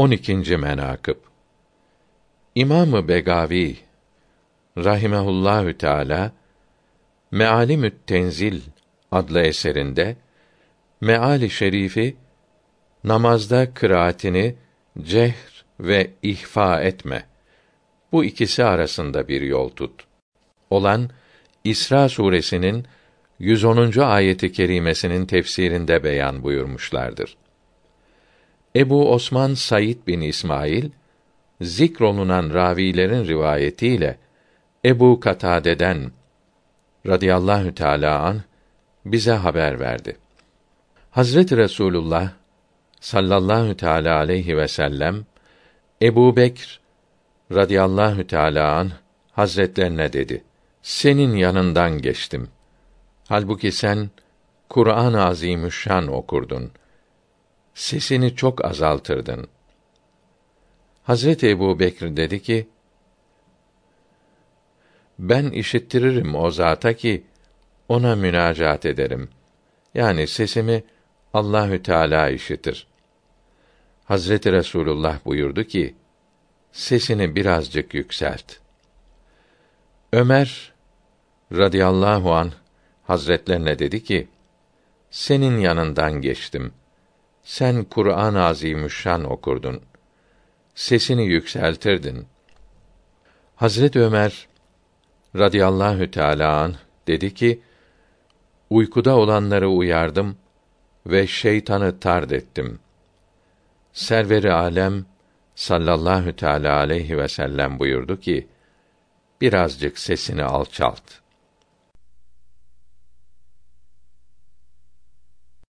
12. menakıb İmamı Begavi rahimehullahü teala Mealimü't Tenzil adlı eserinde meali şerifi namazda kıraatini cehr ve ihfa etme. Bu ikisi arasında bir yol tut. Olan İsra suresinin 110. ayeti kerimesinin tefsirinde beyan buyurmuşlardır. Ebu Osman Said bin İsmail zikrolunan ravilerin rivayetiyle Ebu Katade'den radıyallahu teala an bize haber verdi. Hazreti Resulullah sallallahu teala aleyhi ve sellem Ebu Bekr radıyallahu teala an hazretlerine dedi. Senin yanından geçtim. Halbuki sen Kur'an-ı Azimüşşan okurdun. Sesini çok azaltırdın. Hazreti Ebu Bekr dedi ki, ben işittiririm o zata ki ona münacaat ederim. Yani sesimi Allahü Teala işitir. Hazreti Resulullah buyurdu ki: Sesini birazcık yükselt. Ömer radıyallahu an Hazretlerine dedi ki: Senin yanından geçtim. Sen Kur'an-ı Azimüşşan okurdun. Sesini yükseltirdin. Hazret Ömer radıyallahu teala an dedi ki: Uykuda olanları uyardım ve şeytanı tard ettim. Serveri alem sallallahu teala aleyhi ve sellem buyurdu ki: Birazcık sesini alçalt.